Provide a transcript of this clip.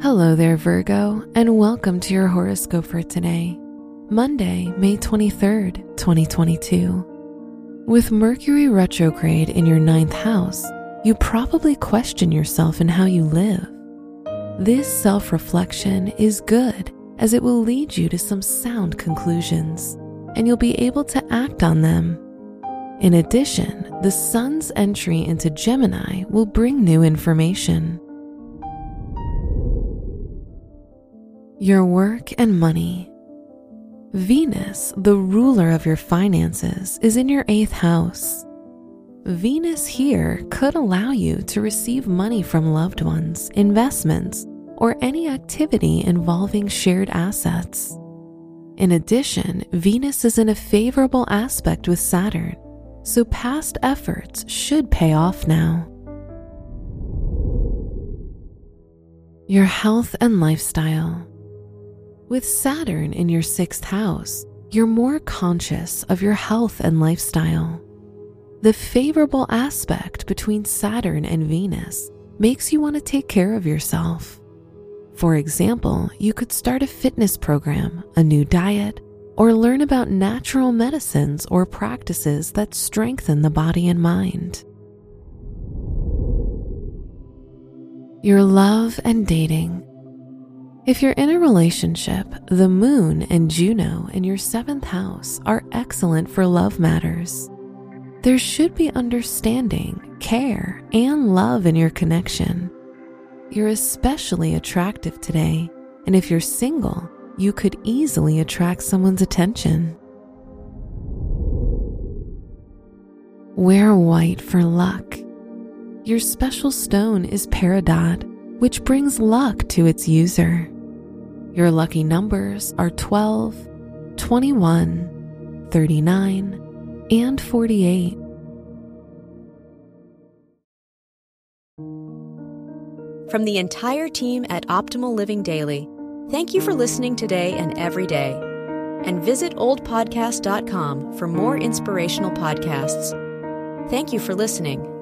Hello there, Virgo, and welcome to your horoscope for today, Monday, May 23rd, 2022. With Mercury retrograde in your ninth house, you probably question yourself and how you live. This self reflection is good as it will lead you to some sound conclusions, and you'll be able to act on them. In addition, the sun's entry into Gemini will bring new information. Your work and money. Venus, the ruler of your finances, is in your eighth house. Venus here could allow you to receive money from loved ones, investments, or any activity involving shared assets. In addition, Venus is in a favorable aspect with Saturn, so past efforts should pay off now. Your health and lifestyle. With Saturn in your sixth house, you're more conscious of your health and lifestyle. The favorable aspect between Saturn and Venus makes you want to take care of yourself. For example, you could start a fitness program, a new diet, or learn about natural medicines or practices that strengthen the body and mind. Your love and dating. If you're in a relationship, the moon and Juno in your seventh house are excellent for love matters. There should be understanding, care, and love in your connection. You're especially attractive today, and if you're single, you could easily attract someone's attention. Wear white for luck. Your special stone is peridot, which brings luck to its user. Your lucky numbers are 12, 21, 39, and 48. From the entire team at Optimal Living Daily, thank you for listening today and every day. And visit oldpodcast.com for more inspirational podcasts. Thank you for listening.